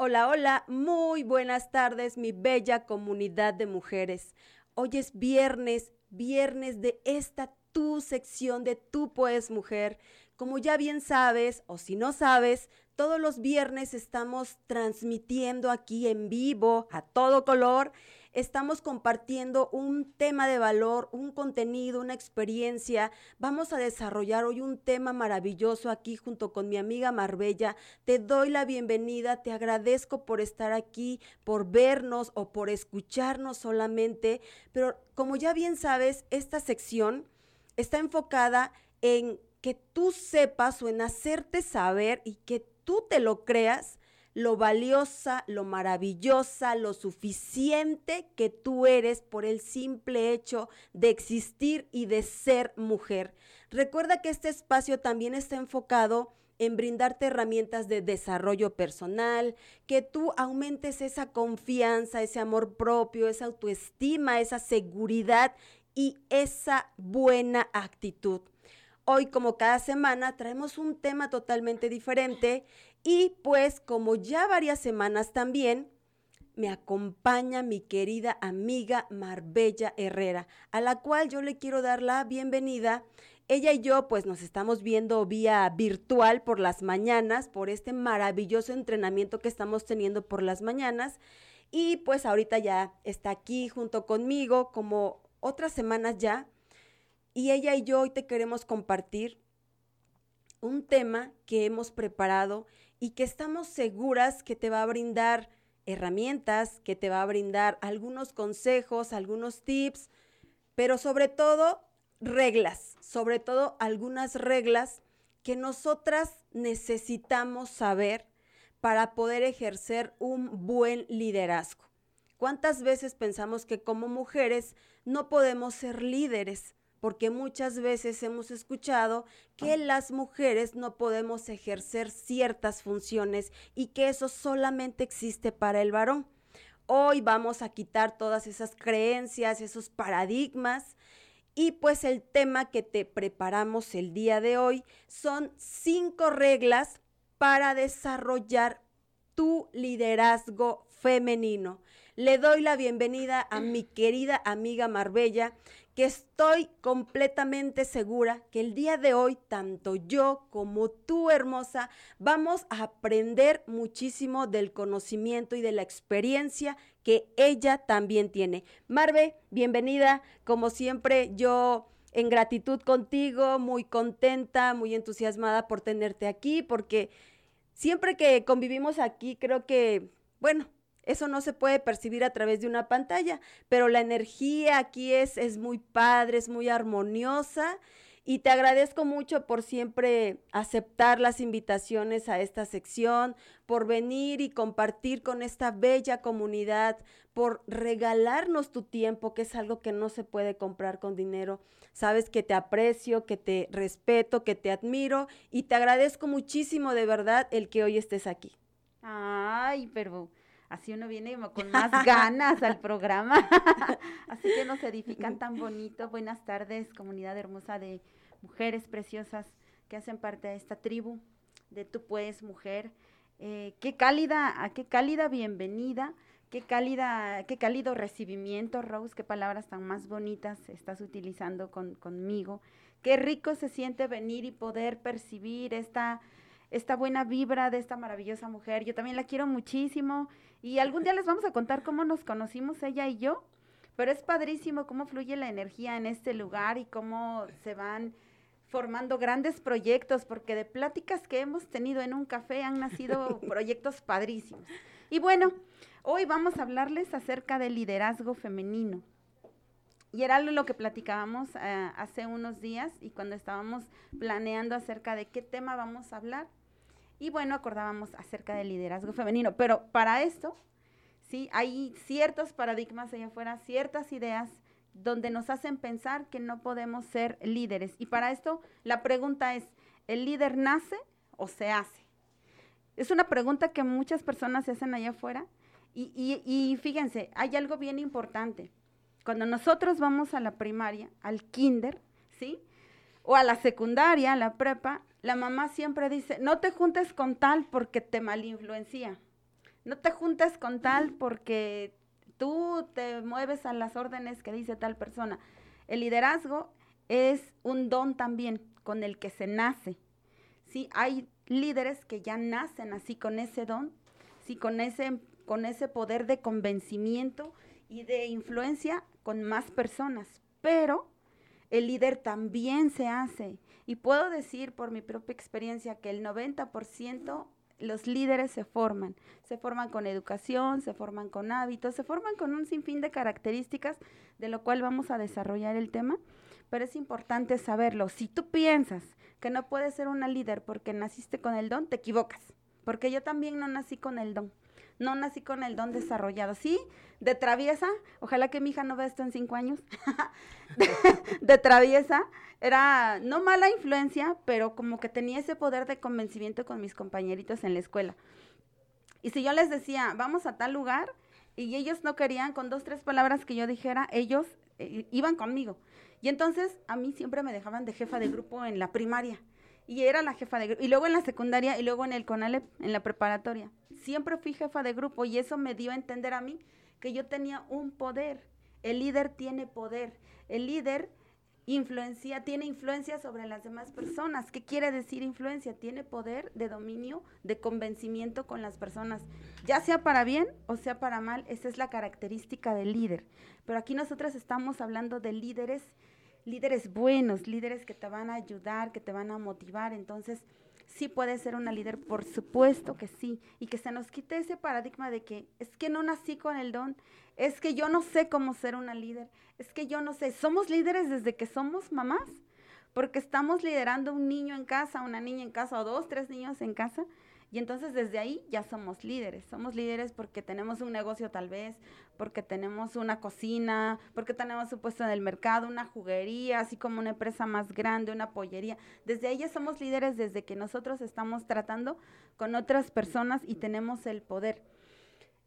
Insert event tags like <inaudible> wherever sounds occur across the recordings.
Hola, hola, muy buenas tardes, mi bella comunidad de mujeres. Hoy es viernes, viernes de esta tu sección de Tú puedes mujer. Como ya bien sabes, o si no sabes, todos los viernes estamos transmitiendo aquí en vivo, a todo color, estamos compartiendo un tema de valor, un contenido, una experiencia. Vamos a desarrollar hoy un tema maravilloso aquí junto con mi amiga Marbella. Te doy la bienvenida, te agradezco por estar aquí, por vernos o por escucharnos solamente. Pero como ya bien sabes, esta sección está enfocada en que tú sepas o en hacerte saber y que tú te lo creas lo valiosa, lo maravillosa, lo suficiente que tú eres por el simple hecho de existir y de ser mujer. Recuerda que este espacio también está enfocado en brindarte herramientas de desarrollo personal, que tú aumentes esa confianza, ese amor propio, esa autoestima, esa seguridad y esa buena actitud. Hoy, como cada semana, traemos un tema totalmente diferente y pues como ya varias semanas también, me acompaña mi querida amiga Marbella Herrera, a la cual yo le quiero dar la bienvenida. Ella y yo pues nos estamos viendo vía virtual por las mañanas, por este maravilloso entrenamiento que estamos teniendo por las mañanas. Y pues ahorita ya está aquí junto conmigo como otras semanas ya y ella y yo hoy te queremos compartir un tema que hemos preparado y que estamos seguras que te va a brindar herramientas, que te va a brindar algunos consejos, algunos tips, pero sobre todo reglas, sobre todo algunas reglas que nosotras necesitamos saber para poder ejercer un buen liderazgo. ¿Cuántas veces pensamos que como mujeres no podemos ser líderes? Porque muchas veces hemos escuchado que las mujeres no podemos ejercer ciertas funciones y que eso solamente existe para el varón. Hoy vamos a quitar todas esas creencias, esos paradigmas y pues el tema que te preparamos el día de hoy son cinco reglas para desarrollar tu liderazgo femenino. Le doy la bienvenida a mi querida amiga Marbella, que estoy completamente segura que el día de hoy, tanto yo como tú, hermosa, vamos a aprender muchísimo del conocimiento y de la experiencia que ella también tiene. Marve, bienvenida. Como siempre, yo en gratitud contigo, muy contenta, muy entusiasmada por tenerte aquí, porque siempre que convivimos aquí, creo que, bueno, eso no se puede percibir a través de una pantalla, pero la energía aquí es, es muy padre, es muy armoniosa y te agradezco mucho por siempre aceptar las invitaciones a esta sección, por venir y compartir con esta bella comunidad, por regalarnos tu tiempo, que es algo que no se puede comprar con dinero. Sabes que te aprecio, que te respeto, que te admiro y te agradezco muchísimo de verdad el que hoy estés aquí. Ay, pero así uno viene con más <laughs> ganas al programa. <laughs> así que nos edifican tan <laughs> bonito. Buenas tardes, comunidad hermosa de mujeres preciosas que hacen parte de esta tribu de Tú Puedes Mujer. Eh, qué cálida, a qué cálida bienvenida, qué cálida, qué cálido recibimiento, Rose, qué palabras tan más bonitas estás utilizando con, conmigo. Qué rico se siente venir y poder percibir esta, esta buena vibra de esta maravillosa mujer. Yo también la quiero muchísimo y algún día les vamos a contar cómo nos conocimos ella y yo, pero es padrísimo cómo fluye la energía en este lugar y cómo se van formando grandes proyectos, porque de pláticas que hemos tenido en un café han nacido <laughs> proyectos padrísimos. Y bueno, hoy vamos a hablarles acerca del liderazgo femenino. Y era lo que platicábamos eh, hace unos días y cuando estábamos planeando acerca de qué tema vamos a hablar. Y bueno, acordábamos acerca del liderazgo femenino, pero para esto, sí, hay ciertos paradigmas allá afuera, ciertas ideas donde nos hacen pensar que no podemos ser líderes. Y para esto, la pregunta es, ¿el líder nace o se hace? Es una pregunta que muchas personas se hacen allá afuera. Y, y, y fíjense, hay algo bien importante. Cuando nosotros vamos a la primaria, al kinder, ¿sí? O a la secundaria, a la prepa, la mamá siempre dice, no te juntes con tal porque te malinfluencia. no te juntes con tal porque tú te mueves a las órdenes que dice tal persona. El liderazgo es un don también con el que se nace. Sí, hay líderes que ya nacen así con ese don, sí, con ese, con ese poder de convencimiento y de influencia con más personas. Pero el líder también se hace. Y puedo decir por mi propia experiencia que el 90% los líderes se forman. Se forman con educación, se forman con hábitos, se forman con un sinfín de características, de lo cual vamos a desarrollar el tema. Pero es importante saberlo. Si tú piensas que no puedes ser una líder porque naciste con el don, te equivocas. Porque yo también no nací con el don. No nací con el don desarrollado. Sí, de traviesa, ojalá que mi hija no vea esto en cinco años. <laughs> de, traviesa, era no mala influencia, pero como que tenía ese poder de convencimiento con mis compañeritos en la escuela. Y si yo les decía, vamos a tal lugar, y ellos no querían, con dos, tres palabras que yo dijera, ellos eh, iban conmigo. Y entonces a mí siempre me dejaban de jefa de grupo en la primaria. Y era la jefa de grupo. Y luego en la secundaria y luego en el CONALEP, en la preparatoria. Siempre fui jefa de grupo y eso me dio a entender a mí que yo tenía un poder. El líder tiene poder. El líder influencia, tiene influencia sobre las demás personas. ¿Qué quiere decir influencia? Tiene poder de dominio, de convencimiento con las personas, ya sea para bien o sea para mal, esa es la característica del líder. Pero aquí nosotros estamos hablando de líderes, líderes buenos, líderes que te van a ayudar, que te van a motivar. Entonces, sí puede ser una líder, por supuesto que sí, y que se nos quite ese paradigma de que es que no nací con el don, es que yo no sé cómo ser una líder, es que yo no sé, somos líderes desde que somos mamás, porque estamos liderando un niño en casa, una niña en casa o dos, tres niños en casa, y entonces desde ahí ya somos líderes. Somos líderes porque tenemos un negocio tal vez, porque tenemos una cocina, porque tenemos un puesto en el mercado, una juguería, así como una empresa más grande, una pollería. Desde ahí ya somos líderes desde que nosotros estamos tratando con otras personas y tenemos el poder.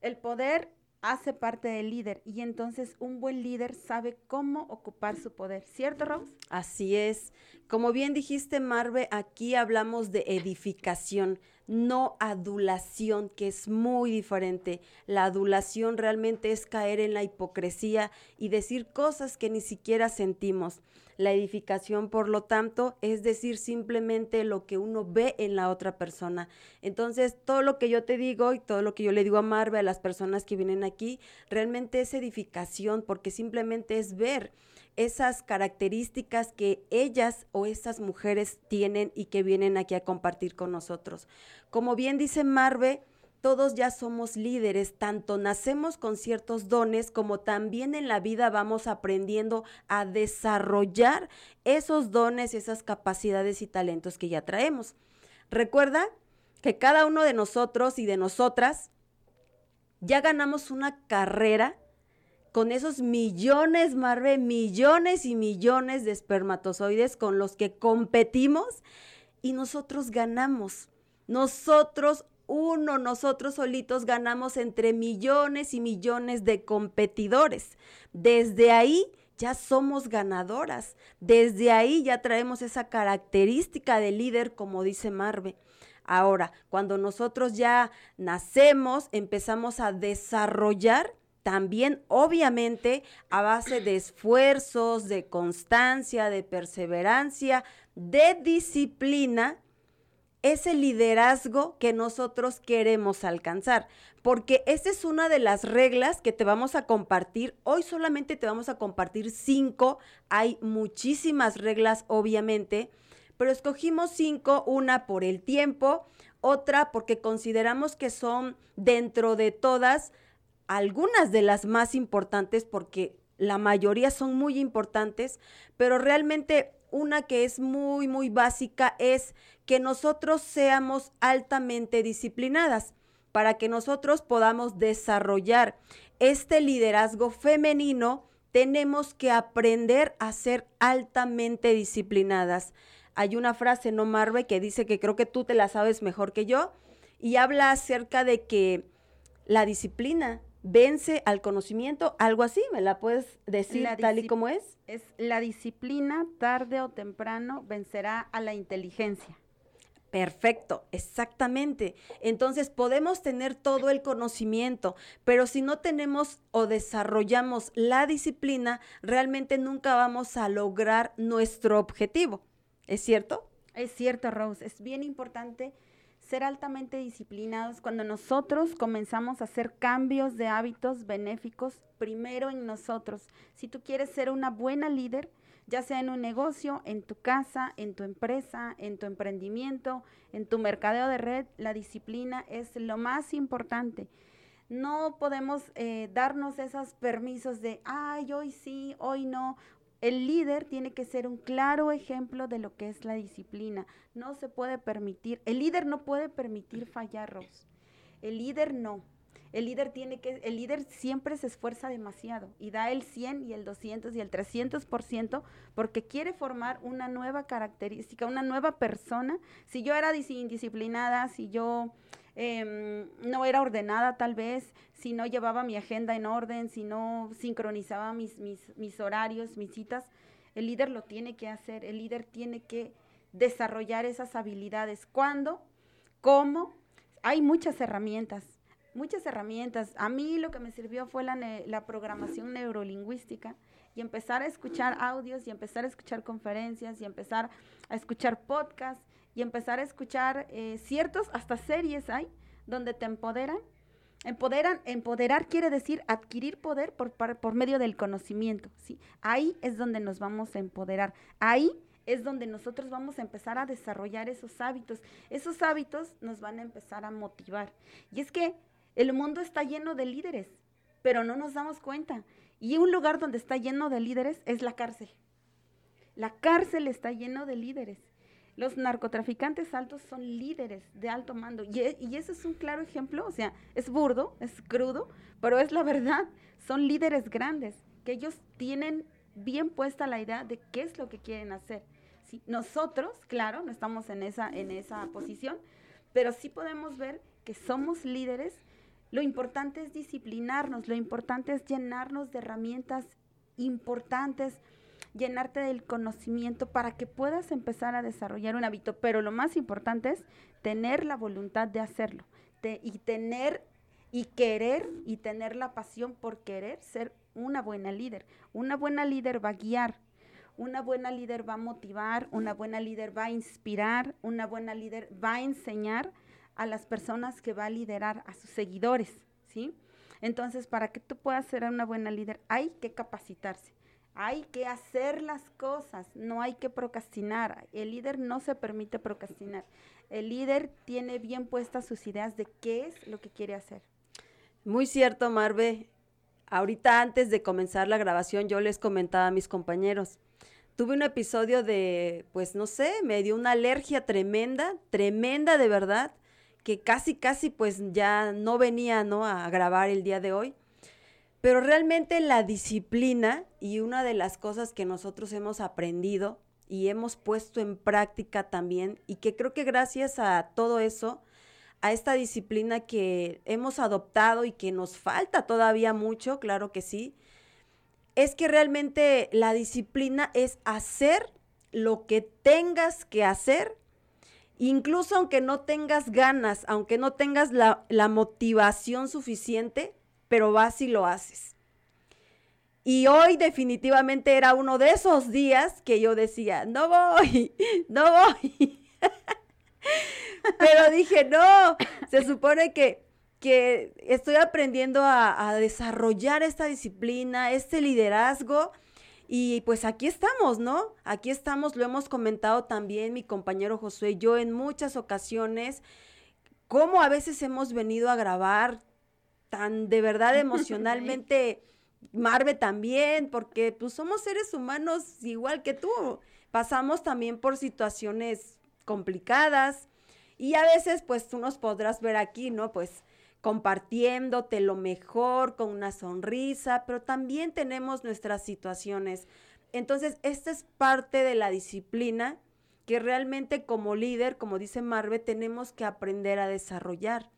El poder hace parte del líder y entonces un buen líder sabe cómo ocupar su poder, ¿cierto, Rose? Así es. Como bien dijiste, Marve, aquí hablamos de edificación, no adulación, que es muy diferente. La adulación realmente es caer en la hipocresía y decir cosas que ni siquiera sentimos. La edificación, por lo tanto, es decir simplemente lo que uno ve en la otra persona. Entonces, todo lo que yo te digo y todo lo que yo le digo a Marve, a las personas que vienen aquí, realmente es edificación porque simplemente es ver esas características que ellas o estas mujeres tienen y que vienen aquí a compartir con nosotros. Como bien dice Marve, todos ya somos líderes, tanto nacemos con ciertos dones como también en la vida vamos aprendiendo a desarrollar esos dones, esas capacidades y talentos que ya traemos. Recuerda que cada uno de nosotros y de nosotras ya ganamos una carrera con esos millones, Marve, millones y millones de espermatozoides con los que competimos y nosotros ganamos. Nosotros, uno, nosotros solitos ganamos entre millones y millones de competidores. Desde ahí ya somos ganadoras. Desde ahí ya traemos esa característica de líder, como dice Marve. Ahora, cuando nosotros ya nacemos, empezamos a desarrollar también obviamente a base de esfuerzos, de constancia, de perseverancia, de disciplina, ese liderazgo que nosotros queremos alcanzar. Porque esa es una de las reglas que te vamos a compartir. Hoy solamente te vamos a compartir cinco. Hay muchísimas reglas, obviamente, pero escogimos cinco, una por el tiempo, otra porque consideramos que son dentro de todas algunas de las más importantes porque la mayoría son muy importantes, pero realmente una que es muy, muy básica es que nosotros seamos altamente disciplinadas para que nosotros podamos desarrollar este liderazgo femenino, tenemos que aprender a ser altamente disciplinadas. Hay una frase, ¿no, Marve, que dice que creo que tú te la sabes mejor que yo y habla acerca de que la disciplina vence al conocimiento, algo así, ¿me la puedes decir tal y como es? Es la disciplina, tarde o temprano, vencerá a la inteligencia. Perfecto, exactamente. Entonces podemos tener todo el conocimiento, pero si no tenemos o desarrollamos la disciplina, realmente nunca vamos a lograr nuestro objetivo. ¿Es cierto? Es cierto, Rose. Es bien importante ser altamente disciplinados cuando nosotros comenzamos a hacer cambios de hábitos benéficos primero en nosotros. Si tú quieres ser una buena líder, ya sea en un negocio, en tu casa, en tu empresa, en tu emprendimiento, en tu mercadeo de red, la disciplina es lo más importante. No podemos eh, darnos esos permisos de, ay, hoy sí, hoy no. El líder tiene que ser un claro ejemplo de lo que es la disciplina. No se puede permitir, el líder no puede permitir fallar, El líder no. El líder tiene que, el líder siempre se esfuerza demasiado y da el 100 y el 200 y el 300% porque quiere formar una nueva característica, una nueva persona. Si yo era indisciplinada, si yo em, no era ordenada tal vez, si no llevaba mi agenda en orden, si no sincronizaba mis, mis, horarios, mis citas, el líder lo tiene que hacer, el líder tiene que desarrollar esas habilidades. ¿Cuándo? ¿Cómo? Hay muchas herramientas muchas herramientas. A mí lo que me sirvió fue la, la, programación neurolingüística y empezar a escuchar audios y empezar a escuchar conferencias y empezar a escuchar podcasts y empezar a escuchar eh, ciertos, hasta series hay, donde te empoderan. Empoderan, empoderar quiere decir adquirir poder por, por medio del conocimiento. ¿sí? Ahí es donde nos vamos a empoderar. Ahí es donde nosotros vamos a empezar a desarrollar esos hábitos. Esos hábitos nos van a empezar a motivar. Y es que el mundo está lleno de líderes, pero no nos damos cuenta. Y un lugar donde está lleno de líderes es la cárcel. La cárcel está lleno de líderes. Los narcotraficantes altos son líderes de alto mando. Y, e, y eso es un claro ejemplo. O sea, es burdo, es crudo, pero es la verdad. Son líderes grandes, que ellos tienen bien puesta la idea de qué es lo que quieren hacer. ¿sí? Nosotros, claro, no estamos en esa, en esa posición, pero sí podemos ver que somos líderes lo importante es disciplinarnos, lo importante es llenarnos de herramientas importantes, llenarte del conocimiento para que puedas empezar a desarrollar un hábito. Pero lo más importante es tener la voluntad de hacerlo y tener y querer y tener la pasión por querer ser una buena líder. Una buena líder va a guiar, una buena líder va a motivar, una buena líder va a inspirar, una buena líder va a enseñar a las personas que va a liderar, a sus seguidores, ¿sí? Entonces, para que tú puedas ser una buena líder, hay que capacitarse, hay que hacer las cosas, no hay que procrastinar. El líder no se permite procrastinar. El líder tiene bien puestas sus ideas de qué es lo que quiere hacer. Muy cierto, Marve. Ahorita antes de comenzar la grabación yo les comentaba a mis compañeros, tuve un episodio de, pues no sé, me dio una alergia tremenda, tremenda de verdad que casi, casi pues ya no venía, ¿no? A grabar el día de hoy. Pero realmente la disciplina y una de las cosas que nosotros hemos aprendido y hemos puesto en práctica también y que creo que gracias a todo eso, a esta disciplina que hemos adoptado y que nos falta todavía mucho, claro que sí, es que realmente la disciplina es hacer lo que tengas que hacer Incluso aunque no tengas ganas, aunque no tengas la, motivación suficiente, pero vas y lo haces. Y hoy definitivamente era uno de esos días que yo decía, no voy, <laughs> no voy. <laughs> Pero dije, no, se supone que, que estoy aprendiendo a, a, desarrollar esta disciplina, este liderazgo, y pues aquí estamos, ¿no? Aquí estamos, lo hemos comentado también mi compañero Josué y yo en muchas ocasiones, cómo a veces hemos venido a grabar tan de verdad <laughs> emocionalmente, Marve también, porque pues somos seres humanos igual que tú, pasamos también por situaciones complicadas y a veces pues tú nos podrás ver aquí, ¿no? Pues compartiéndote lo mejor, con una sonrisa, pero también tenemos nuestras situaciones. Entonces, esta es parte de la disciplina que realmente como líder, como dice Marve, tenemos que aprender a desarrollar.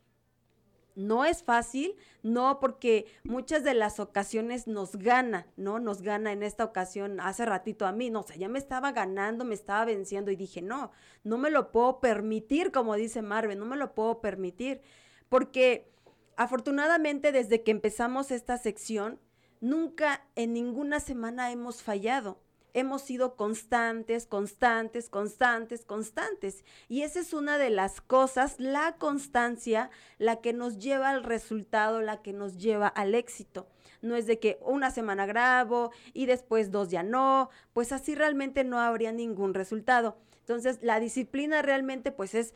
No es fácil, no, porque muchas de las ocasiones nos gana, ¿no? Nos gana en esta ocasión, hace ratito a mí, no, o sea, ya me estaba ganando, me estaba venciendo y dije, no, no me lo puedo permitir, como dice Marvel, no me lo puedo permitir, porque afortunadamente desde que empezamos esta sección, nunca en ninguna semana hemos fallado hemos sido constantes, constantes, constantes, constantes. Y esa es una de las cosas, la constancia, la que nos lleva al resultado, la que nos lleva al éxito. No es de que una semana grabo y después dos ya no, pues así realmente no habría ningún resultado. Entonces, la disciplina realmente pues es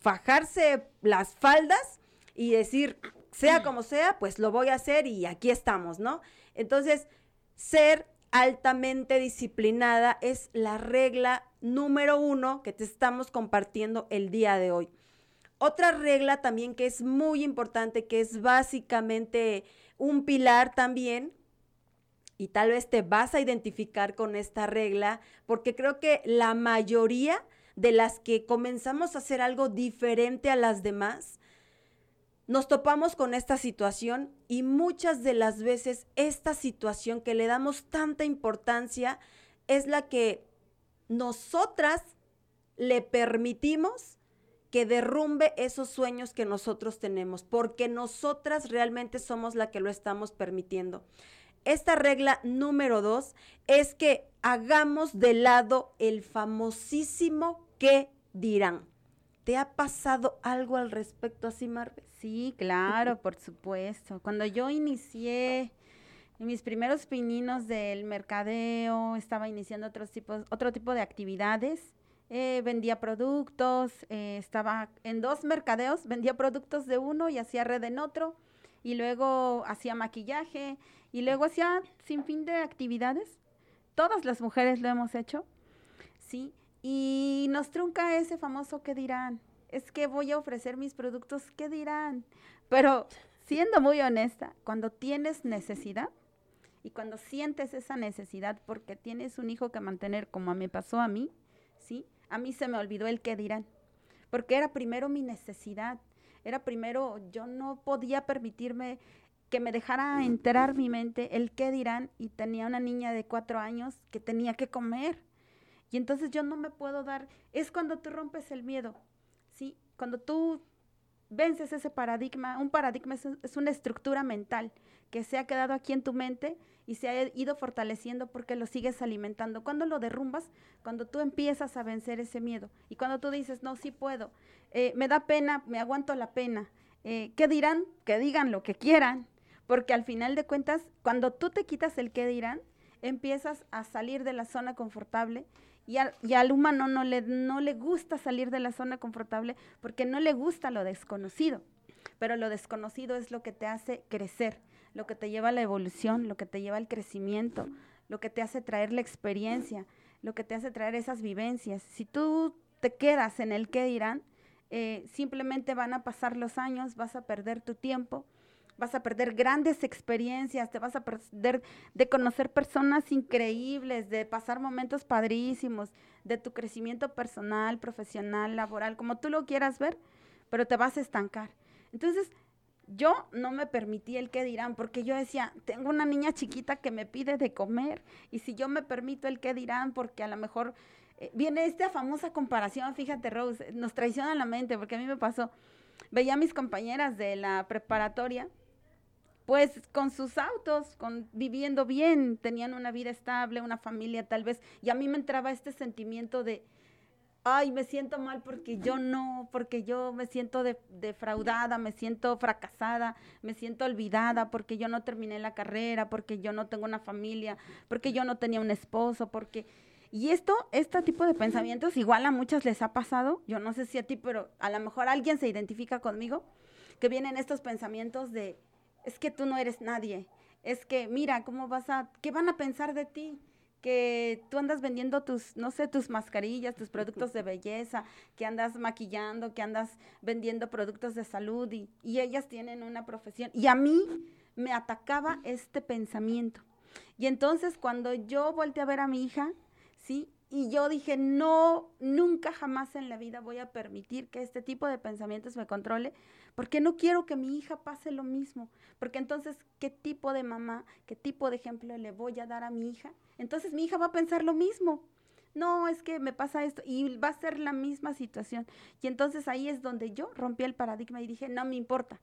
fajarse las faldas y decir, sea como sea, pues lo voy a hacer y aquí estamos, ¿no? Entonces, ser altamente disciplinada es la regla número uno que te estamos compartiendo el día de hoy. Otra regla también que es muy importante, que es básicamente un pilar también, y tal vez te vas a identificar con esta regla, porque creo que la mayoría de las que comenzamos a hacer algo diferente a las demás, nos topamos con esta situación y muchas de las veces esta situación que le damos tanta importancia es la que nosotras le permitimos que derrumbe esos sueños que nosotros tenemos, porque nosotras realmente somos la que lo estamos permitiendo. Esta regla número dos es que hagamos de lado el famosísimo qué dirán. ¿Te ha pasado algo al respecto así, Marvel? Sí, claro, por supuesto. Cuando yo inicié mis primeros pininos del mercadeo, estaba iniciando otros tipos, otro tipo de actividades. Eh, vendía productos, eh, estaba en dos mercadeos, vendía productos de uno y hacía red en otro, y luego hacía maquillaje, y luego hacía sin fin de actividades. Todas las mujeres lo hemos hecho, ¿sí? Y nos trunca ese famoso que dirán, es que voy a ofrecer mis productos, ¿qué dirán? Pero siendo muy honesta, cuando tienes necesidad y cuando sientes esa necesidad porque tienes un hijo que mantener, como me pasó a mí, ¿sí? A mí se me olvidó el qué dirán, porque era primero mi necesidad, era primero, yo no podía permitirme que me dejara enterar mi mente el qué dirán y tenía una niña de cuatro años que tenía que comer y entonces yo no me puedo dar, es cuando tú rompes el miedo, ¿sí? Cuando tú vences ese paradigma, un paradigma es, una estructura mental que se ha quedado aquí en tu mente y se ha ido fortaleciendo porque lo sigues alimentando. Cuando lo derrumbas, cuando tú empiezas a vencer ese miedo y cuando tú dices, no, sí puedo, eh, me da pena, me aguanto la pena, eh, ¿qué dirán? Que digan lo que quieran, porque al final de cuentas, cuando tú te quitas el qué dirán, empiezas a salir de la zona confortable y al, humano no le, no le gusta salir de la zona confortable porque no le gusta lo desconocido. Pero lo desconocido es lo que te hace crecer, lo que te lleva a la evolución, lo que te lleva al crecimiento, lo que te hace traer la experiencia, lo que te hace traer esas vivencias. Si tú te quedas en el qué dirán, eh, simplemente van a pasar los años, vas a perder tu tiempo vas a perder grandes experiencias, te vas a perder de conocer personas increíbles, de pasar momentos padrísimos, de tu crecimiento personal, profesional, laboral, como tú lo quieras ver, pero te vas a estancar. Entonces, yo no me permití el que dirán, porque yo decía, tengo una niña chiquita que me pide de comer, y si yo me permito el que dirán, porque a lo mejor eh, viene esta famosa comparación, fíjate Rose, nos traiciona la mente, porque a mí me pasó, veía a mis compañeras de la preparatoria, pues con sus autos, con viviendo bien, tenían una vida estable, una familia tal vez, y a mí me entraba este sentimiento de, ay, me siento mal porque yo no, porque yo me siento defraudada, me siento fracasada, me siento olvidada porque yo no terminé la carrera, porque yo no tengo una familia, porque yo no tenía un esposo, porque... Y esto, este tipo de pensamientos, igual a muchas les ha pasado, yo no sé si a ti, pero a lo mejor alguien se identifica conmigo, que vienen estos pensamientos de, es que tú no eres nadie, es que mira, ¿cómo vas a, qué van a pensar de ti? que tú andas vendiendo tus, no sé, tus mascarillas, tus productos de belleza, que andas maquillando, que andas vendiendo productos de salud y, y, ellas tienen una profesión. Y a mí me atacaba este pensamiento. Y entonces cuando yo volteé a ver a mi hija, ¿sí? Y yo dije, no, nunca jamás en la vida voy a permitir que este tipo de pensamientos me controle, porque no quiero que mi hija pase lo mismo. Porque entonces, ¿qué tipo de mamá, qué tipo de ejemplo le voy a dar a mi hija? Entonces mi hija va a pensar lo mismo. No, es que me pasa esto y va a ser la misma situación. Y entonces ahí es donde yo rompí el paradigma y dije, no me importa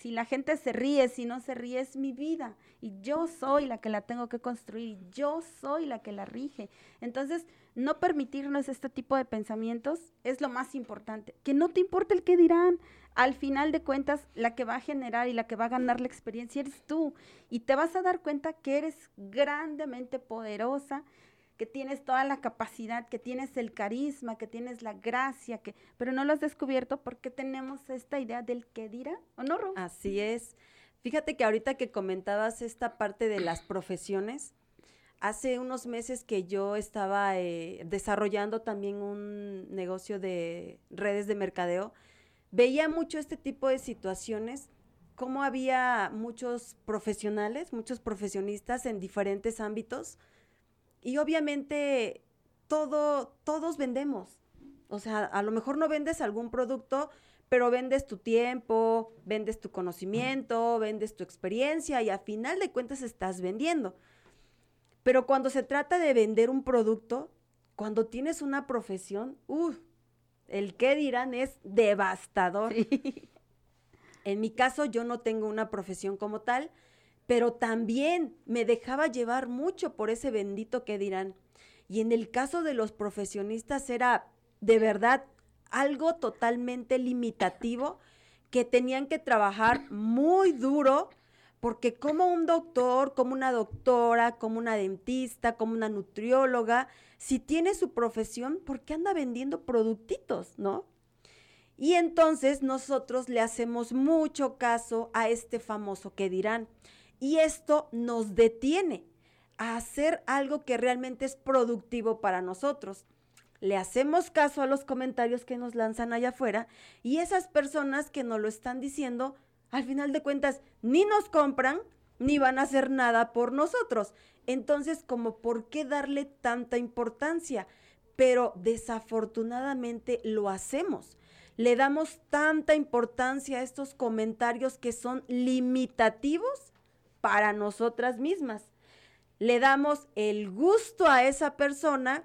si la gente se ríe, si no se ríe, es mi vida. Y yo soy la que la tengo que construir. Yo soy la que la rige. Entonces, no permitirnos este tipo de pensamientos es lo más importante. Que no te importe el que dirán. Al final de cuentas, la que va a generar y la que va a ganar la experiencia eres tú. Y te vas a dar cuenta que eres grandemente poderosa, que tienes toda la capacidad, que tienes el carisma, que tienes la gracia, que, pero no lo has descubierto porque tenemos esta idea del qué dirá, ¿o no? Así es. Fíjate que ahorita que comentabas esta parte de las profesiones, hace unos meses que yo estaba eh, desarrollando también un negocio de redes de mercadeo, veía mucho este tipo de situaciones, como había muchos profesionales, muchos profesionistas en diferentes ámbitos, y obviamente todo, todos vendemos. O sea, a lo mejor no vendes algún producto, pero vendes tu tiempo, vendes tu conocimiento, vendes tu experiencia y a final de cuentas estás vendiendo. Pero cuando se trata de vender un producto, cuando tienes una profesión, uff, el qué dirán es devastador. En mi caso, yo no tengo una profesión como tal, pero también me dejaba llevar mucho por ese bendito que dirán. Y en el caso de los profesionistas era de verdad algo totalmente limitativo que tenían que trabajar muy duro porque como un doctor, como una doctora, como una dentista, como una nutrióloga, si tiene su profesión, ¿por qué anda vendiendo productitos, no? Y entonces nosotros le hacemos mucho caso a este famoso que dirán. Y esto nos detiene a hacer algo que realmente es productivo para nosotros. Le hacemos caso a los comentarios que nos lanzan allá afuera y esas personas que nos lo están diciendo, al final de cuentas, ni nos compran ni van a hacer nada por nosotros. Entonces, como por qué darle tanta importancia? Pero desafortunadamente lo hacemos. Le damos tanta importancia a estos comentarios que son limitativos para nosotras mismas. Le damos el gusto a esa persona,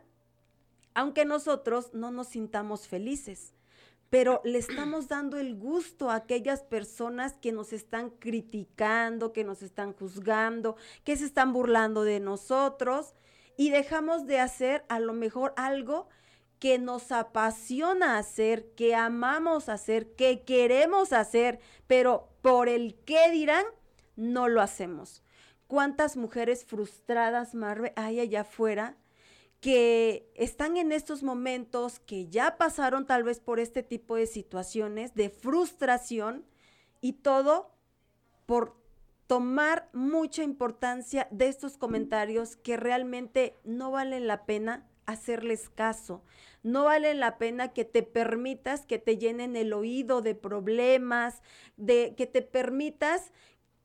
aunque nosotros no nos sintamos felices, pero le <clears throat> estamos dando el gusto a aquellas personas que nos están criticando, que nos están juzgando, que se están burlando de nosotros y dejamos de hacer a lo mejor algo que nos apasiona hacer, que amamos hacer, que queremos hacer, pero por el qué dirán, no lo hacemos. ¿Cuántas mujeres frustradas, Marve, hay allá afuera que están en estos momentos, que ya pasaron tal vez por este tipo de situaciones de frustración y todo por tomar mucha importancia de estos comentarios que realmente no valen la pena hacerles caso. No vale la pena que te permitas que te llenen el oído de problemas, de que te permitas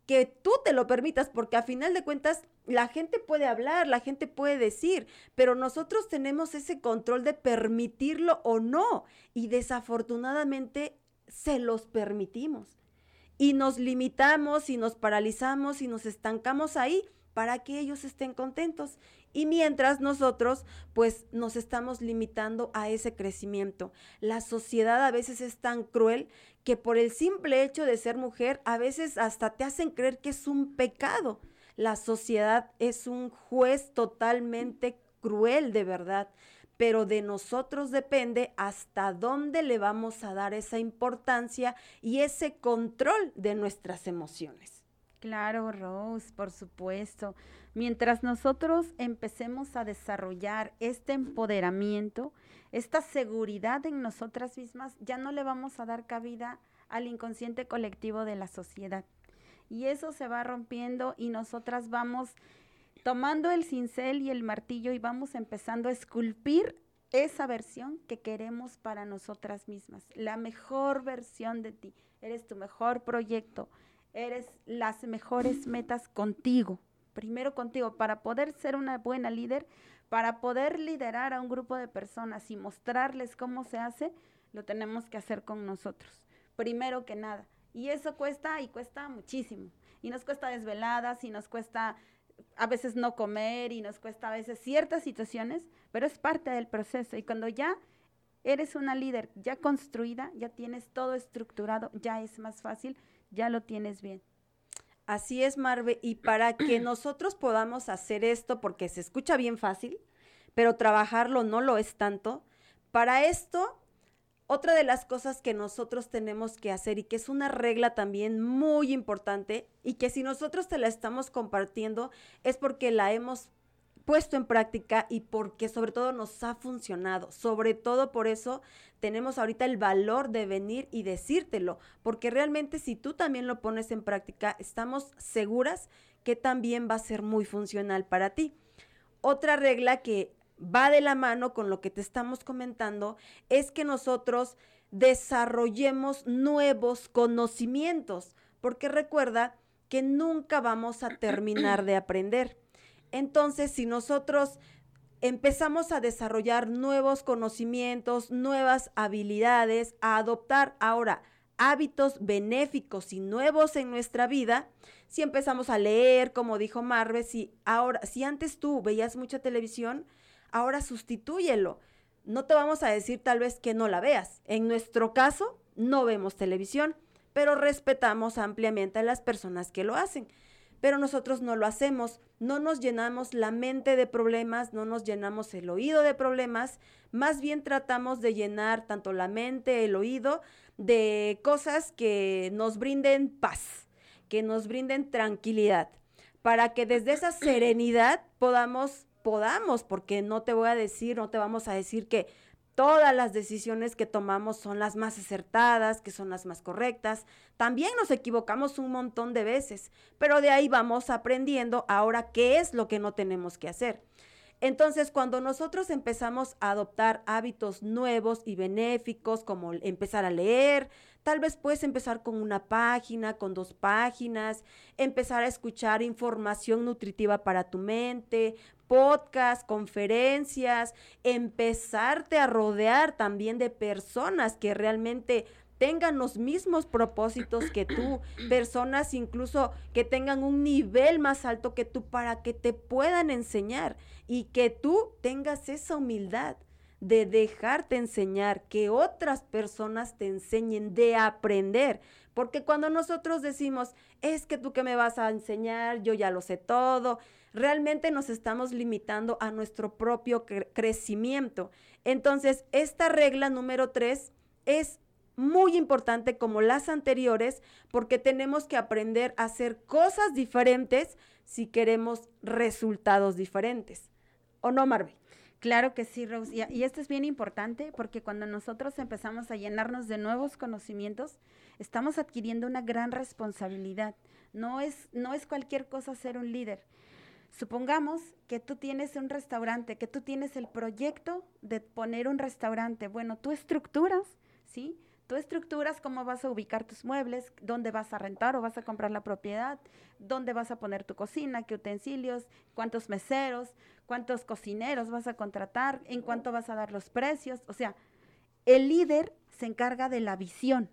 que tú te lo permitas, porque a final de cuentas la gente puede hablar, la gente puede decir, pero nosotros tenemos ese control de permitirlo o no, y desafortunadamente se los permitimos. Y nos limitamos y nos paralizamos y nos estancamos ahí para que ellos estén contentos. Y mientras nosotros, pues nos estamos limitando a ese crecimiento. La sociedad a veces es tan cruel que por el simple hecho de ser mujer, a veces hasta te hacen creer que es un pecado. La sociedad es un juez totalmente cruel, de verdad. Pero de nosotros depende hasta dónde le vamos a dar esa importancia y ese control de nuestras emociones. Claro, Rose, por supuesto. Mientras nosotros empecemos a desarrollar este empoderamiento, esta seguridad en nosotras mismas, ya no le vamos a dar cabida al inconsciente colectivo de la sociedad. Y eso se va rompiendo y nosotras vamos tomando el cincel y el martillo y vamos empezando a esculpir esa versión que queremos para nosotras mismas, la mejor versión de ti. Eres tu mejor proyecto, eres las mejores metas contigo primero contigo. Para poder ser una buena líder, Para poder liderar a un grupo de personas y mostrarles cómo se hace, lo tenemos que hacer con nosotros, primero que nada. Y eso cuesta y cuesta muchísimo. Y nos cuesta desveladas y nos cuesta a veces no comer y nos cuesta a veces ciertas situaciones, pero es parte del proceso. Y cuando ya eres una líder ya construida, ya tienes todo estructurado, ya es más fácil, ya lo tienes bien. Así es, Marve. Y para que <clears throat> nosotros podamos hacer esto, porque se escucha bien fácil, pero trabajarlo no lo es tanto, para esto otra de las cosas que nosotros tenemos que hacer y que es una regla también muy importante y que si nosotros te la estamos compartiendo es porque la hemos puesto en práctica y porque sobre todo nos ha funcionado. Sobre todo por eso tenemos ahorita el valor de venir y decírtelo, porque realmente si tú también lo pones en práctica, estamos seguras que también va a ser muy funcional para ti. Otra regla que va de la mano con lo que te estamos comentando, es que nosotros desarrollemos nuevos conocimientos, porque recuerda que nunca vamos a terminar de aprender. Entonces, si nosotros empezamos a desarrollar nuevos conocimientos, nuevas habilidades, a adoptar ahora hábitos benéficos y nuevos en nuestra vida, si empezamos a leer, como dijo Marve, si ahora, si antes tú veías mucha televisión, ahora sustitúyelo. No te vamos a decir tal vez que no la veas. En nuestro caso, no vemos televisión, pero respetamos ampliamente a las personas que lo hacen. Pero nosotros no lo hacemos, no nos llenamos la mente de problemas, no nos llenamos el oído de problemas, más bien tratamos de llenar tanto la mente, el oído, de cosas que nos brinden paz, que nos brinden tranquilidad, para que desde esa serenidad podamos podamos, porque no te voy a decir, no te vamos a decir que todas las decisiones que tomamos son las más acertadas, que son las más correctas. También nos equivocamos un montón de veces, pero de ahí vamos aprendiendo ahora qué es lo que no tenemos que hacer. Entonces, cuando nosotros empezamos a adoptar hábitos nuevos y benéficos, como empezar a leer, tal vez puedes empezar con una página, con dos páginas, empezar a escuchar información nutritiva para tu mente, podcast, conferencias, empezarte a rodear también de personas que realmente tengan los mismos propósitos que tú, <clears throat> personas incluso que tengan un nivel más alto que tú para que te puedan enseñar y que tú tengas esa humildad de dejarte enseñar, que otras personas te enseñen, de aprender. Porque cuando nosotros decimos, es que tú que me vas a enseñar, yo ya lo sé todo, realmente nos estamos limitando a nuestro propio crecimiento. Entonces, esta regla número tres es muy importante como las anteriores porque tenemos que aprender a hacer cosas diferentes si queremos resultados diferentes. ¿O no, Marvel? Claro que sí, Rose. Y, y, esto es bien importante porque cuando nosotros empezamos a llenarnos de nuevos conocimientos, estamos adquiriendo una gran responsabilidad. No es, no es cualquier cosa ser un líder. Supongamos que tú tienes un restaurante, que tú tienes el proyecto de poner un restaurante. Bueno, tú estructuras, ¿sí? Tú estructuras cómo vas a ubicar tus muebles, dónde vas a rentar o vas a comprar la propiedad, dónde vas a poner tu cocina, qué utensilios, cuántos meseros, cuántos cocineros vas a contratar, en cuánto vas a dar los precios. O sea, el líder se encarga de la visión.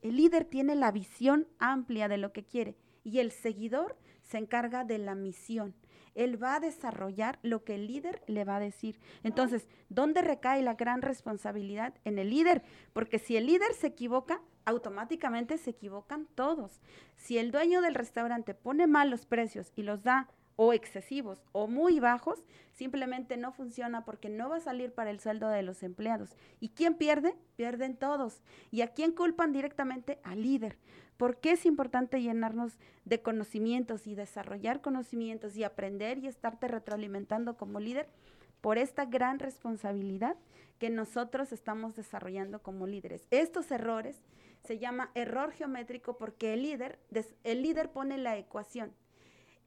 El líder tiene la visión amplia de lo que quiere y el seguidor se encarga de la misión él va a desarrollar lo que el líder le va a decir. Entonces, ¿dónde recae la gran responsabilidad? En el líder, porque si el líder se equivoca, automáticamente se equivocan todos. Si el dueño del restaurante pone mal los precios y los da o excesivos o muy bajos, simplemente no funciona porque no va a salir para el sueldo de los empleados. ¿Y quién pierde? Pierden todos. ¿Y a quién culpan directamente? Al líder. ¿Por qué es importante llenarnos de conocimientos y desarrollar conocimientos y aprender y estarte retroalimentando como líder? Por esta gran responsabilidad que nosotros estamos desarrollando como líderes. Estos errores se llama error geométrico porque el líder, el líder pone la ecuación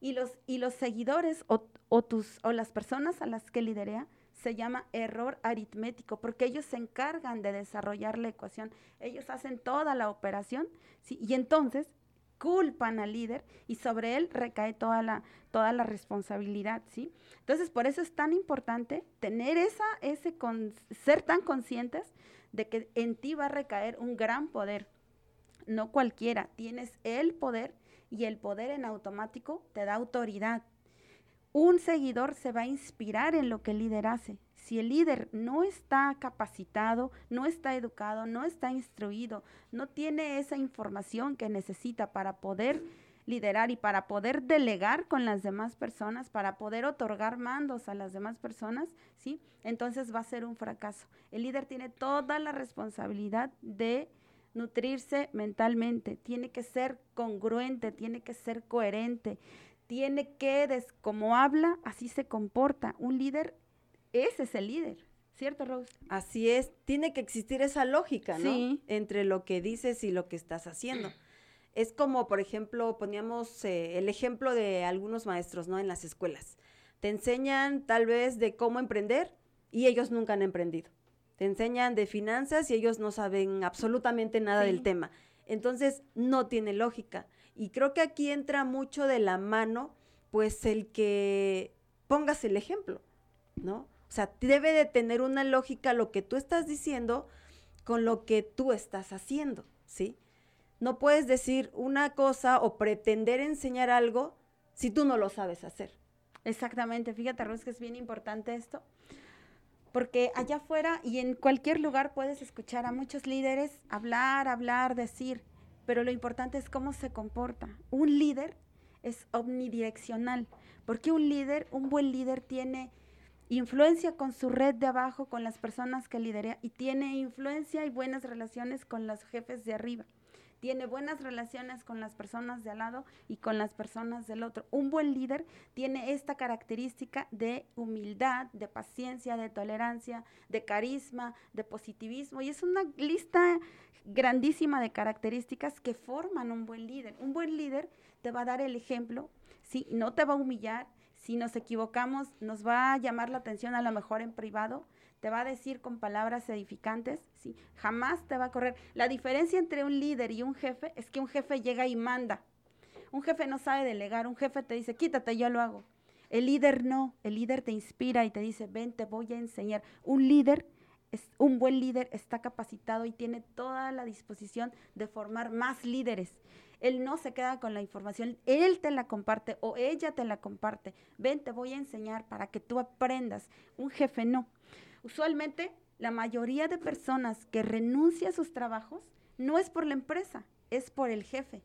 y los, y los seguidores o, o, tus, o las personas a las que liderea se llama error aritmético, porque ellos se encargan de desarrollar la ecuación, ellos hacen toda la operación, ¿sí? y entonces culpan al líder y sobre él recae toda la, toda la responsabilidad, ¿sí? Entonces, por eso es tan importante tener esa, ese, con, ser tan conscientes de que en ti va a recaer un gran poder, no cualquiera, tienes el poder y el poder en automático te da autoridad. Un seguidor se va a inspirar en lo que el líder hace. Si el líder no está capacitado, no está educado, no está instruido, no tiene esa información que necesita para poder liderar y para poder delegar con las demás personas, para poder otorgar mandos a las demás personas, ¿sí? Entonces va a ser un fracaso. El líder tiene toda la responsabilidad de nutrirse mentalmente, tiene que ser congruente, tiene que ser coherente, tiene que, como habla, así se comporta. Un líder, ese es el líder. ¿Cierto, Rose? Así es, tiene que existir esa lógica, ¿no? Entre lo que dices y lo que estás haciendo. <clears throat> Es como, por ejemplo, poníamos eh, el ejemplo de algunos maestros, ¿no? En las escuelas. Te enseñan tal vez de cómo emprender y ellos nunca han emprendido. Te enseñan de finanzas y ellos no saben absolutamente nada del tema. Entonces, no tiene lógica. Y creo que aquí entra mucho de la mano, pues, el que pongas el ejemplo, ¿no? O sea, debe de tener una lógica lo que tú estás diciendo con lo que tú estás haciendo, ¿sí? No puedes decir una cosa o pretender enseñar algo si tú no lo sabes hacer. Exactamente, fíjate, Rose, que es bien importante esto, porque allá afuera y en cualquier lugar puedes escuchar a muchos líderes hablar, hablar, decir, pero lo importante es cómo se comporta. Un líder es omnidireccional, porque un líder, un buen líder tiene influencia con su red de abajo, con las personas que lidera y tiene influencia y buenas relaciones con los jefes de arriba tiene buenas relaciones con las personas de al lado y con las personas del otro. Un buen líder tiene esta característica de humildad, de paciencia, de tolerancia, de carisma, de positivismo y es una lista grandísima de características que forman un buen líder. Un buen líder te va a dar el ejemplo, ¿sí? no te va a humillar, si nos equivocamos, nos va a llamar la atención a lo mejor en privado, te va a decir con palabras edificantes, ¿sí? Jamás te va a correr. La diferencia entre un líder y un jefe es que un jefe llega y manda. Un jefe no sabe delegar, un jefe te dice, quítate, yo lo hago. El líder no, el líder te inspira y te dice, ven, te voy a enseñar. Un líder, es, un buen líder está capacitado y tiene toda la disposición de formar más líderes. Él no se queda con la información, él te la comparte o ella te la comparte. Ven, te voy a enseñar para que tú aprendas. Un jefe no. Usualmente, la mayoría de personas que renuncia a sus trabajos no es por la empresa, es por el jefe.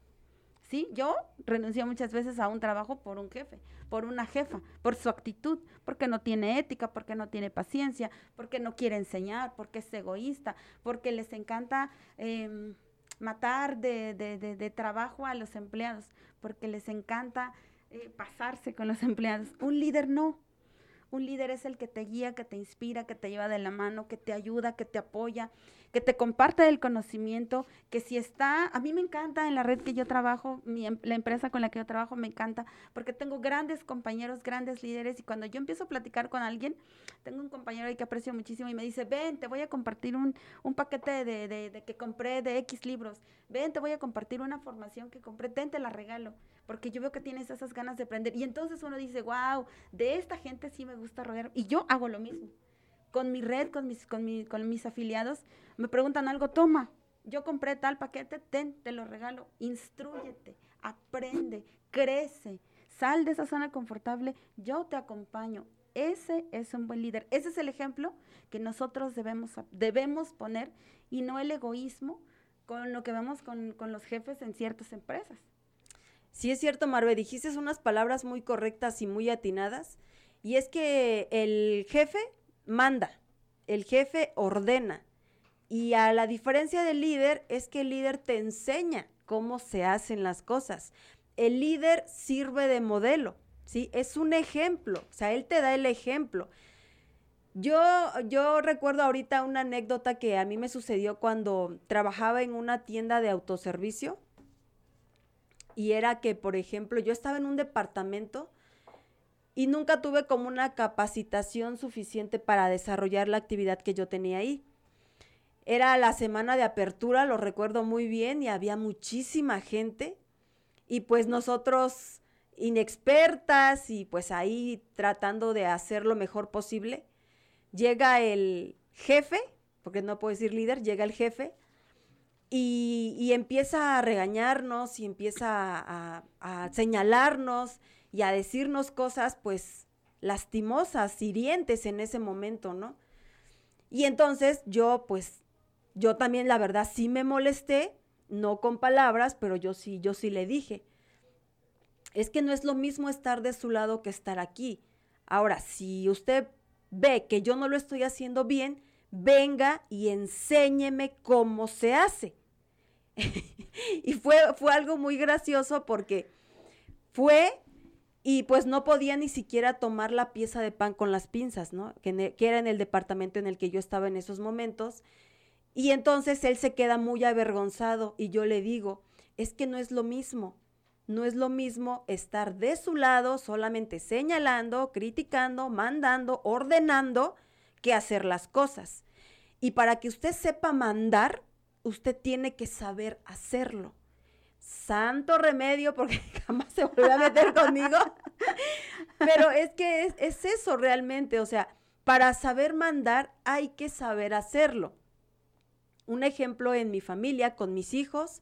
¿Sí? Yo renuncio muchas veces a un trabajo por un jefe, por una jefa, por su actitud, porque no tiene ética, porque no tiene paciencia, porque no quiere enseñar, porque es egoísta, porque les encanta em, matar de, trabajo a los empleados, porque les encanta eh, pasarse con los <laughs> empleados. Un líder no, un líder es el que te guía, que te inspira, que te lleva de la mano, que te ayuda, que te apoya, que te comparte el conocimiento, que si está, a mí me encanta en la red que yo trabajo, mi, em, la empresa con la que yo trabajo me encanta, porque tengo grandes compañeros, grandes líderes, y cuando yo empiezo a platicar con alguien, tengo un compañero ahí que aprecio muchísimo y me dice, ven, te voy a compartir un, un paquete de, que compré de X libros, ven, te voy a compartir una formación que compré, ten, te la regalo porque yo veo que tienes esas ganas de aprender. Y entonces uno dice, wow, de esta gente sí me gusta rodear. Y yo hago lo mismo. Con mi red, con mis, con, con mis afiliados, me preguntan algo, toma, yo compré tal paquete, ten, te lo regalo. Instruyete, aprende, crece, sal de esa zona confortable, yo te acompaño. Ese es un buen líder. Ese es el ejemplo que nosotros debemos, debemos poner y no el egoísmo con lo que vemos con, con los jefes en ciertas empresas. Sí es cierto, Marve, dijiste unas palabras muy correctas y muy atinadas. Y es que el jefe manda, el jefe ordena. Y a la diferencia del líder es que el líder te enseña cómo se hacen las cosas. El líder sirve de modelo, ¿sí? Es un ejemplo, o sea, él te da el ejemplo. Yo, yo recuerdo ahorita una anécdota que a mí me sucedió cuando trabajaba en una tienda de autoservicio y era que, por ejemplo, yo estaba en un departamento y nunca tuve como una capacitación suficiente para desarrollar la actividad que yo tenía ahí. Era la semana de apertura, lo recuerdo muy bien, y había muchísima gente. y pues nosotros inexpertas y pues ahí tratando de hacer lo mejor posible, llega el jefe, porque no puedo decir líder, llega el jefe y, empieza a regañarnos y empieza a, a, señalarnos y a decirnos cosas pues lastimosas, hirientes en ese momento, ¿no? Y entonces yo pues, yo también la verdad sí me molesté, no con palabras, pero yo sí, yo sí le dije, es que no es lo mismo estar de su lado que estar aquí. Ahora, si usted ve que yo no lo estoy haciendo bien, venga y enséñeme cómo se hace. <laughs> y fue, fue algo muy gracioso porque fue y pues no podía ni siquiera tomar la pieza de pan con las pinzas, ¿no? Que, e, que, era en el departamento en el que yo estaba en esos momentos. Y entonces él se queda muy avergonzado y yo le digo, es que no es lo mismo. No es lo mismo estar de su lado solamente señalando, criticando, mandando, ordenando, que hacer las cosas. Y para que usted sepa mandar, usted tiene que saber hacerlo. Santo remedio, porque <laughs> jamás se volvió a meter conmigo. <laughs> Pero es que es, es eso realmente, o sea, para saber mandar hay que saber hacerlo. Un ejemplo en mi familia, con mis hijos,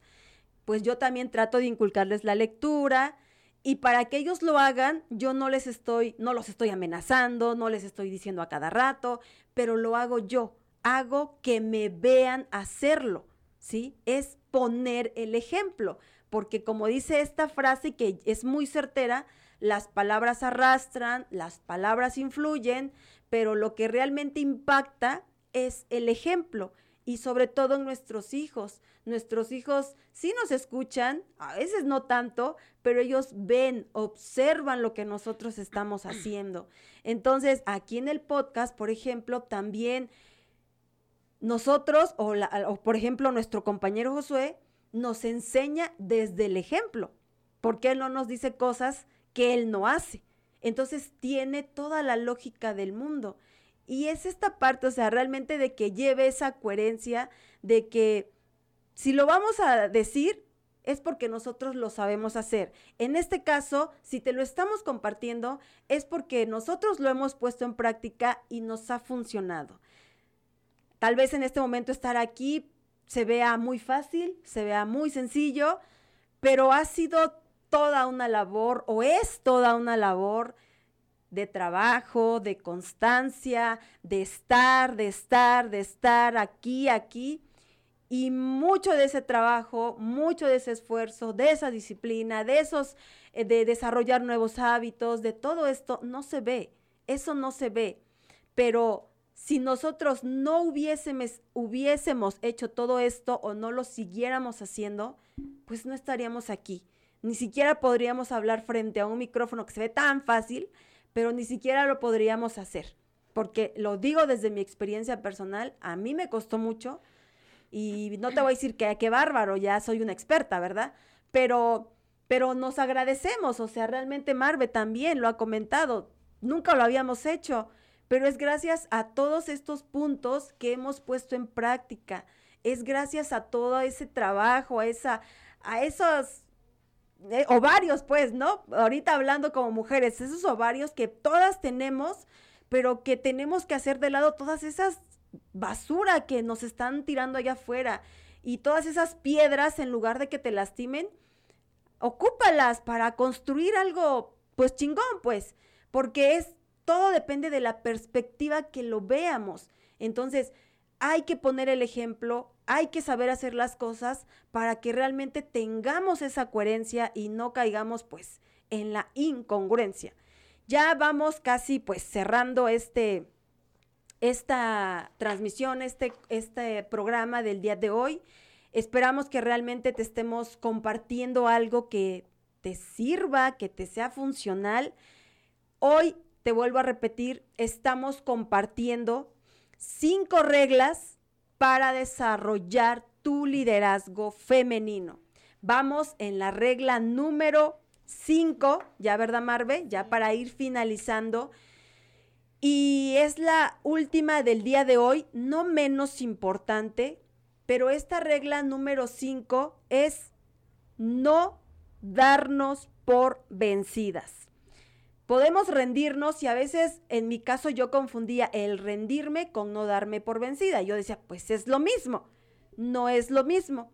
pues yo también trato de inculcarles la lectura y para que ellos lo hagan, yo no les estoy, no los estoy amenazando, no les estoy diciendo a cada rato, pero lo hago yo, hago que me vean hacerlo. ¿sí? Es poner el ejemplo, porque como dice esta frase que es muy certera, las palabras arrastran, las palabras influyen, pero lo que realmente impacta es el ejemplo y sobre todo nuestros hijos. Nuestros hijos sí nos escuchan, a veces no tanto, pero ellos ven, observan lo que nosotros estamos haciendo. Entonces, aquí en el podcast, por ejemplo, también nosotros, o, por ejemplo nuestro compañero Josué, nos enseña desde el ejemplo, porque él no nos dice cosas que él no hace. Entonces tiene toda la lógica del mundo. Y es esta parte, o sea, realmente de que lleve esa coherencia, de que si lo vamos a decir, es porque nosotros lo sabemos hacer. En este caso, si te lo estamos compartiendo, es porque nosotros lo hemos puesto en práctica y nos ha funcionado. Tal vez en este momento estar aquí se vea muy fácil, se vea muy sencillo, pero ha sido toda una labor o es toda una labor de trabajo, de constancia, de estar, de estar, de estar aquí, aquí. Y mucho de ese trabajo, mucho de ese esfuerzo, de esa disciplina, de esos, eh, de desarrollar nuevos hábitos, de todo esto, no se ve. Eso no se ve. Pero si nosotros no hubiésemos, hubiésemos hecho todo esto o no lo siguiéramos haciendo, pues no estaríamos aquí. Ni siquiera podríamos hablar frente a un micrófono que se ve tan fácil, pero ni siquiera lo podríamos hacer. Porque lo digo desde mi experiencia personal, a mí me costó mucho y no te voy a decir que qué bárbaro, ya soy una experta, ¿verdad? Pero, pero nos agradecemos, o sea, realmente Marve también lo ha comentado, nunca lo habíamos hecho pero es gracias a todos estos puntos que hemos puesto en práctica. Es gracias a todo ese trabajo, a esa, a esos eh, ovarios, pues, ¿no? Ahorita hablando como mujeres, esos ovarios que todas tenemos, pero que tenemos que hacer de lado todas esas basura que nos están tirando allá afuera y todas esas piedras en lugar de que te lastimen, ocúpalas para construir algo, pues chingón, pues, porque es todo depende de la perspectiva que lo veamos. Entonces, hay que poner el ejemplo, hay que saber hacer las cosas para que realmente tengamos esa coherencia y no caigamos pues en la incongruencia. Ya vamos casi pues cerrando este, esta transmisión, este, este programa del día de hoy. Esperamos que realmente te estemos compartiendo algo que te sirva, que te sea funcional. Hoy te vuelvo a repetir, estamos compartiendo cinco reglas para desarrollar tu liderazgo femenino. Vamos en la regla número cinco, ya verdad Marve, ya para ir finalizando. Y es la última del día de hoy, no menos importante, pero esta regla número cinco es no darnos por vencidas. Podemos rendirnos y a veces en mi caso yo confundía el rendirme con no darme por vencida. Yo decía, pues es lo mismo. No es lo mismo.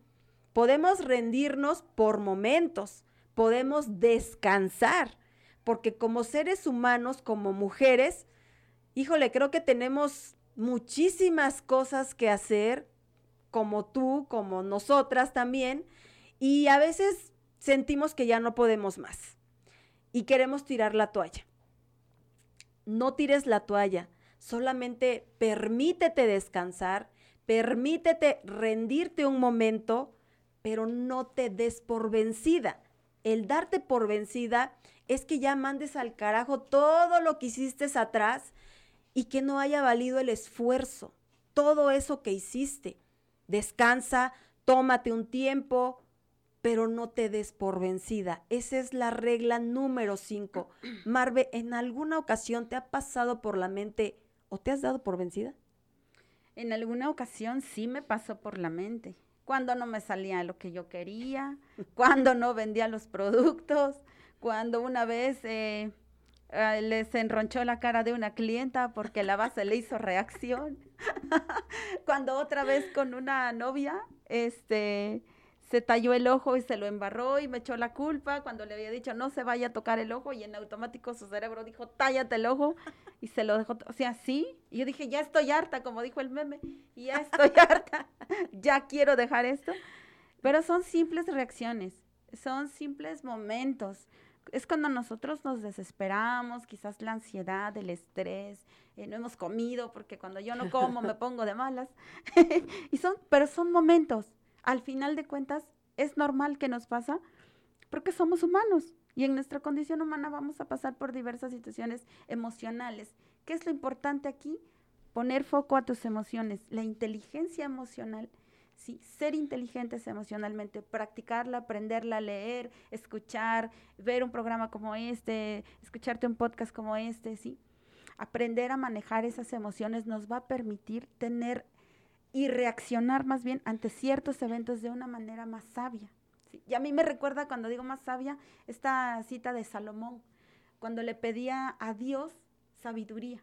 Podemos rendirnos por momentos, podemos descansar, porque como seres humanos, como mujeres, híjole, creo que tenemos muchísimas cosas que hacer, como tú, como nosotras también, y a veces sentimos que ya no podemos más y queremos tirar la toalla. No tires la toalla, solamente permítete descansar, permítete rendirte un momento, pero no te des por vencida. El darte por vencida es que ya mandes al carajo todo lo que hiciste atrás y que no haya valido el esfuerzo, todo eso que hiciste. Descansa, tómate un tiempo, pero no te des por vencida. Esa es la regla número cinco. <clears throat> Marve, ¿en alguna ocasión te ha pasado por la mente o te has dado por vencida? En alguna ocasión sí me pasó por la mente. Cuando no me salía lo que yo quería, <laughs> cuando no vendía los productos, cuando una vez eh, eh, les enronchó la cara de una clienta porque la base le hizo reacción, <laughs> cuando otra vez con una novia, este, se talló el ojo y se lo embarró y me echó la culpa cuando le había dicho no se vaya a tocar el ojo y en automático su cerebro dijo tállate el ojo <laughs> y se lo dejó, o sea, sí, y yo dije ya estoy harta, como dijo el meme, ya estoy <laughs> harta, ya quiero dejar esto, pero son simples reacciones, son simples momentos. Es cuando nosotros nos desesperamos, quizás la ansiedad, el estrés, eh, no hemos comido, porque cuando yo no como me <laughs> pongo de malas. y son, pero son momentos al final de cuentas es normal que nos pasa porque somos humanos y en nuestra condición humana vamos a pasar por diversas situaciones emocionales. ¿Qué es lo importante aquí? Poner foco a tus emociones, la inteligencia emocional. Sí, ser inteligentes emocionalmente, practicarla, aprenderla, leer, escuchar, ver un programa como este, escucharte un podcast como este, sí. Aprender a manejar esas emociones nos va a permitir tener y reaccionar más bien ante ciertos eventos de una manera más sabia. Y a mí me recuerda cuando digo más sabia esta cita de Salomón, cuando le pedía a Dios sabiduría,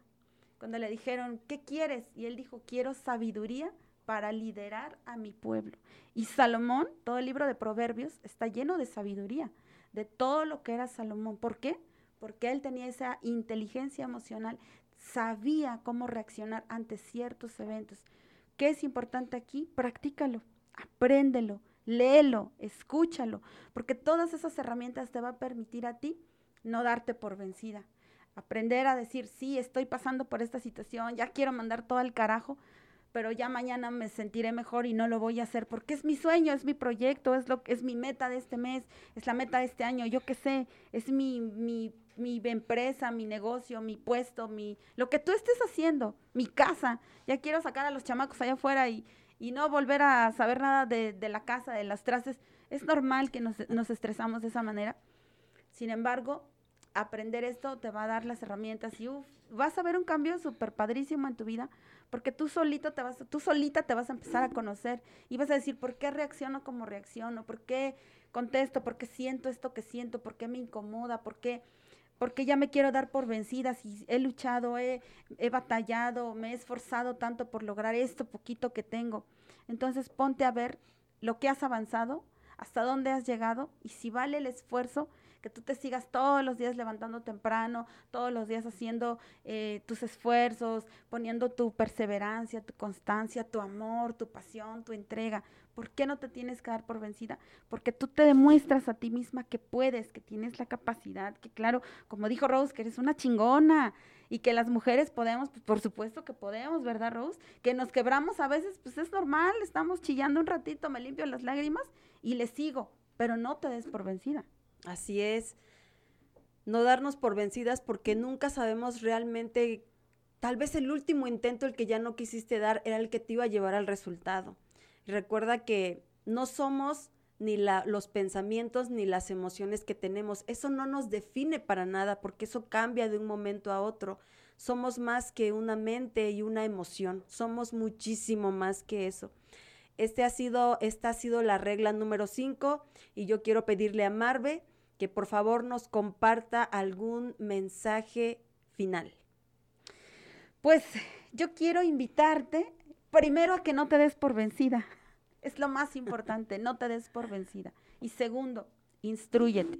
cuando le dijeron, ¿qué quieres? Y él dijo, quiero sabiduría para liderar a mi pueblo. Y Salomón, todo el libro de Proverbios, está lleno de sabiduría, de todo lo que era Salomón. ¿Por qué? Porque él tenía esa inteligencia emocional, sabía cómo reaccionar ante ciertos eventos. ¿Qué es importante aquí? Practícalo, apréndelo, léelo, escúchalo, porque todas esas herramientas te va a permitir a ti no darte por vencida. Aprender a decir, sí, estoy pasando por esta situación, ya quiero mandar todo al carajo, pero ya mañana me sentiré mejor y no lo voy a hacer porque es mi sueño, es mi proyecto, es lo es mi meta de este mes, es la meta de este año, yo qué sé, es mi, mi mi empresa, mi negocio, mi puesto, mi lo que tú estés haciendo, mi casa. Ya quiero sacar a los chamacos allá afuera y, y no volver a saber nada de, de, la casa, de las trastes. Es normal que nos, nos estresamos de esa manera. Sin embargo, aprender esto te va a dar las herramientas y vas a ver un cambio súper padrísimo en tu vida porque tú solito te vas, tú solita te vas a empezar a conocer y vas a decir por qué reacciono como reacciono, por qué contesto, por qué siento esto que siento, por qué me incomoda, por qué porque ya me quiero dar por vencida, si he luchado, he, he batallado, me he esforzado tanto por lograr esto poquito que tengo. Entonces ponte a ver lo que has avanzado, hasta dónde has llegado y si vale el esfuerzo que tú te sigas todos los días levantando temprano, todos los días haciendo eh, tus esfuerzos, poniendo tu perseverancia, tu constancia, tu amor, tu pasión, tu entrega. ¿Por qué no te tienes que dar por vencida? Porque tú te demuestras a ti misma que puedes, que tienes la capacidad, que claro, como dijo Rose, que eres una chingona y que las mujeres podemos, pues por supuesto que podemos, ¿verdad, Rose? Que nos quebramos a veces, pues es normal, estamos chillando un ratito, me limpio las lágrimas y le sigo, pero no te des por vencida. Así es. No darnos por vencidas porque nunca sabemos realmente, tal vez el último intento, el que ya no quisiste dar, era el que te iba a llevar al resultado. recuerda que no somos ni los pensamientos ni las emociones que tenemos. Eso no nos define para nada porque eso cambia de un momento a otro. Somos más que una mente y una emoción. Somos muchísimo más que eso. Este ha sido, esta ha sido la regla número 5 y yo quiero pedirle a Marve que por favor nos comparta algún mensaje final. Pues yo quiero invitarte primero a que no te des por vencida. Es lo más importante, no te des por vencida. Y segundo, instruyete,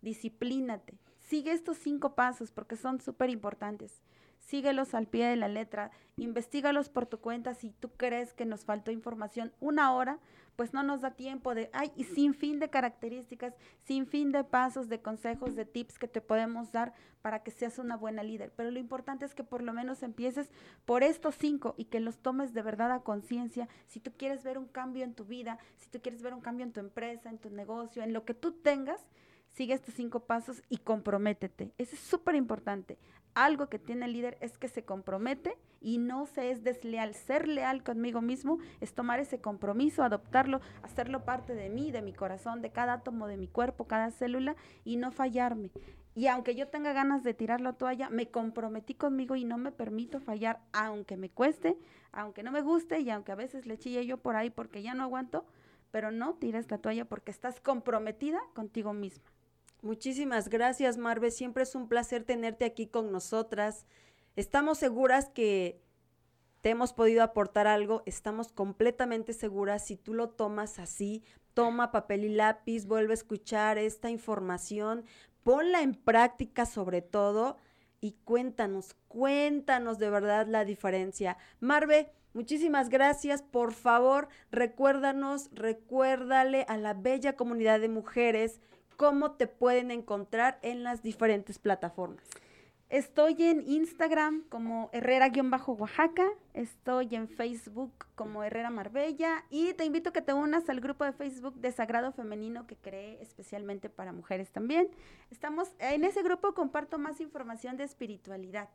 disciplínate. Sigue estos cinco pasos porque son súper importantes síguelos al pie de la letra, investigalos por tu cuenta si tú crees que nos faltó información una hora, pues no nos da tiempo de, ay, y sin fin de características, sin fin de pasos, de consejos, de tips que te podemos dar para que seas una buena líder. Pero lo importante es que por lo menos empieces por estos cinco y que los tomes de verdad a conciencia. Si tú quieres ver un cambio en tu vida, si tú quieres ver un cambio en tu empresa, en tu negocio, en lo que tú tengas, sigue estos cinco pasos y comprométete. Eso es súper importante algo que tiene el líder es que se compromete y no se es desleal. Ser leal conmigo mismo es tomar ese compromiso, adoptarlo, hacerlo parte de mí, de mi corazón, de cada átomo de mi cuerpo, cada célula y no fallarme. Y aunque yo tenga ganas de tirar la toalla, me comprometí conmigo y no me permito fallar, aunque me cueste, aunque no me guste y aunque a veces le chille yo por ahí porque ya no aguanto, pero no tires la toalla porque estás comprometida contigo misma. Muchísimas gracias, Marve. Siempre es un placer tenerte aquí con nosotras. Estamos seguras que te hemos podido aportar algo. Estamos completamente seguras. Si tú lo tomas así, toma papel y lápiz, vuelve a escuchar esta información, ponla en práctica sobre todo y cuéntanos, cuéntanos de verdad la diferencia. Marve, Muchísimas gracias. Por favor, recuérdanos, recuérdale a la bella comunidad de mujeres cómo te pueden encontrar en las diferentes plataformas. Estoy en Instagram como Herrera-Oaxaca, estoy en Facebook como Herrera Marbella y te invito a que te unas al grupo de Facebook de Sagrado Femenino que creé especialmente para mujeres también. Estamos en ese grupo comparto más información de espiritualidad.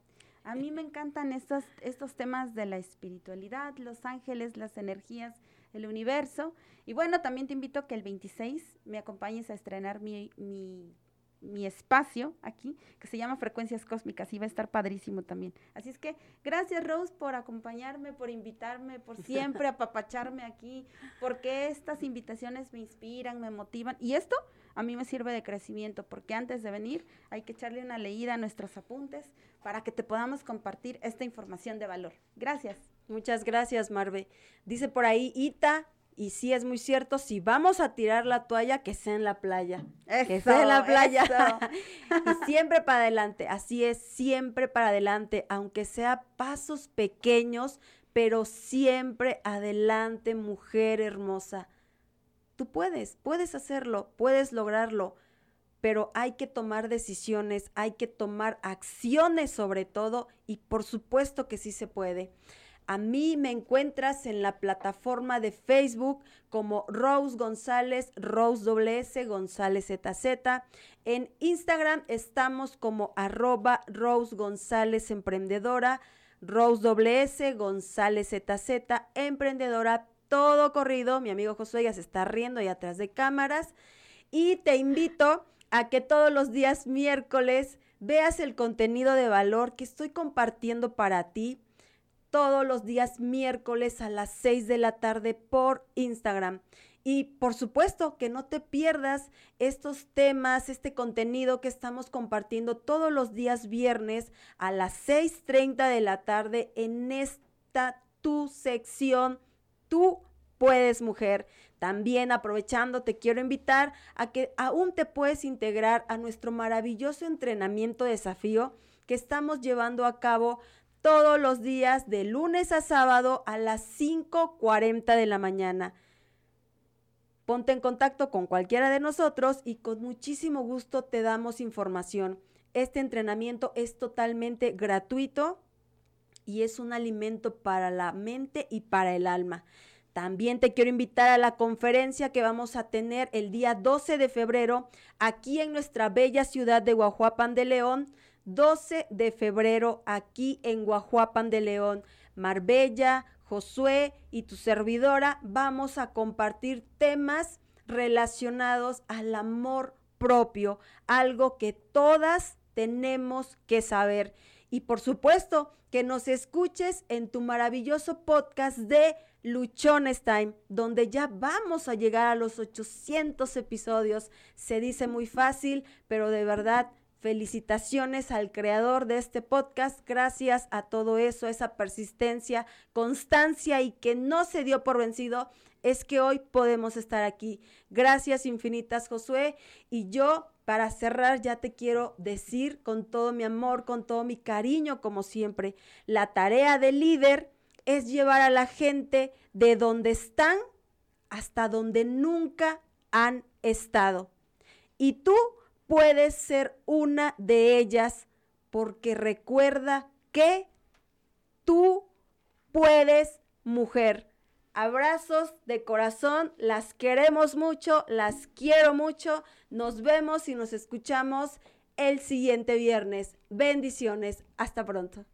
A mí me encantan estos, estos temas de la espiritualidad, los ángeles, las energías, el universo. Y bueno, también te invito a que el 26 me acompañes a estrenar mi, mi, mi espacio aquí, que se llama Frecuencias Cósmicas, y va a estar padrísimo también. Así es que gracias Rose por acompañarme, por invitarme, por <laughs> siempre apapacharme aquí, porque estas invitaciones me inspiran, me motivan. Y esto a mí me sirve de crecimiento, porque antes de venir hay que echarle una leída a nuestros apuntes para que te podamos compartir esta información de valor. Gracias. Muchas gracias, Marve. Dice por ahí Ita, y sí es muy cierto, si vamos a tirar la toalla, que sea en la playa. que sea en la playa. <laughs> y siempre para adelante, así es, siempre para adelante, aunque sea pasos pequeños, pero siempre adelante, mujer hermosa. Tú puedes, puedes hacerlo, puedes lograrlo, pero hay que tomar decisiones, hay que tomar acciones sobre todo, y por supuesto que sí se puede. A mí me encuentras en la plataforma de Facebook como Rose González, Rose WS González ZZ. En Instagram estamos como arroba Rose González Emprendedora, Rose González ZZ Emprendedora. Todo corrido, mi amigo Josué ya se está riendo ahí atrás de cámaras. Y te invito a que todos los días miércoles veas el contenido de valor que estoy compartiendo para ti todos los días miércoles a las 6 de la tarde por Instagram. Y por supuesto que no te pierdas estos temas, este contenido que estamos compartiendo todos los días viernes a las 6.30 de la tarde en esta tu sección, tú puedes mujer. También aprovechando, te quiero invitar a que aún te puedes integrar a nuestro maravilloso entrenamiento desafío que estamos llevando a cabo todos los días de lunes a sábado a las 5.40 de la mañana. Ponte en contacto con cualquiera de nosotros y con muchísimo gusto te damos información. Este entrenamiento es totalmente gratuito y es un alimento para la mente y para el alma. También te quiero invitar a la conferencia que vamos a tener el día 12 de febrero aquí en nuestra bella ciudad de Guajuapan de León 12 de febrero aquí en Guajuapan de León. Marbella, Josué y tu servidora vamos a compartir temas relacionados al amor propio, algo que todas tenemos que saber. Y por supuesto, que nos escuches en tu maravilloso podcast de Luchones Time, donde ya vamos a llegar a los 800 episodios. Se dice muy fácil, pero de verdad Felicitaciones al creador de este podcast. Gracias a todo eso, esa persistencia, constancia y que no se dio por vencido, es que hoy podemos estar aquí. Gracias infinitas, Josué. Y yo, para cerrar, ya te quiero decir con todo mi amor, con todo mi cariño, como siempre, la tarea del líder es llevar a la gente de donde están hasta donde nunca han estado. Y tú puedes ser una de ellas porque recuerda que tú puedes, mujer. Abrazos de corazón, las queremos mucho, las quiero mucho. Nos vemos y nos escuchamos el siguiente viernes. Bendiciones, hasta pronto.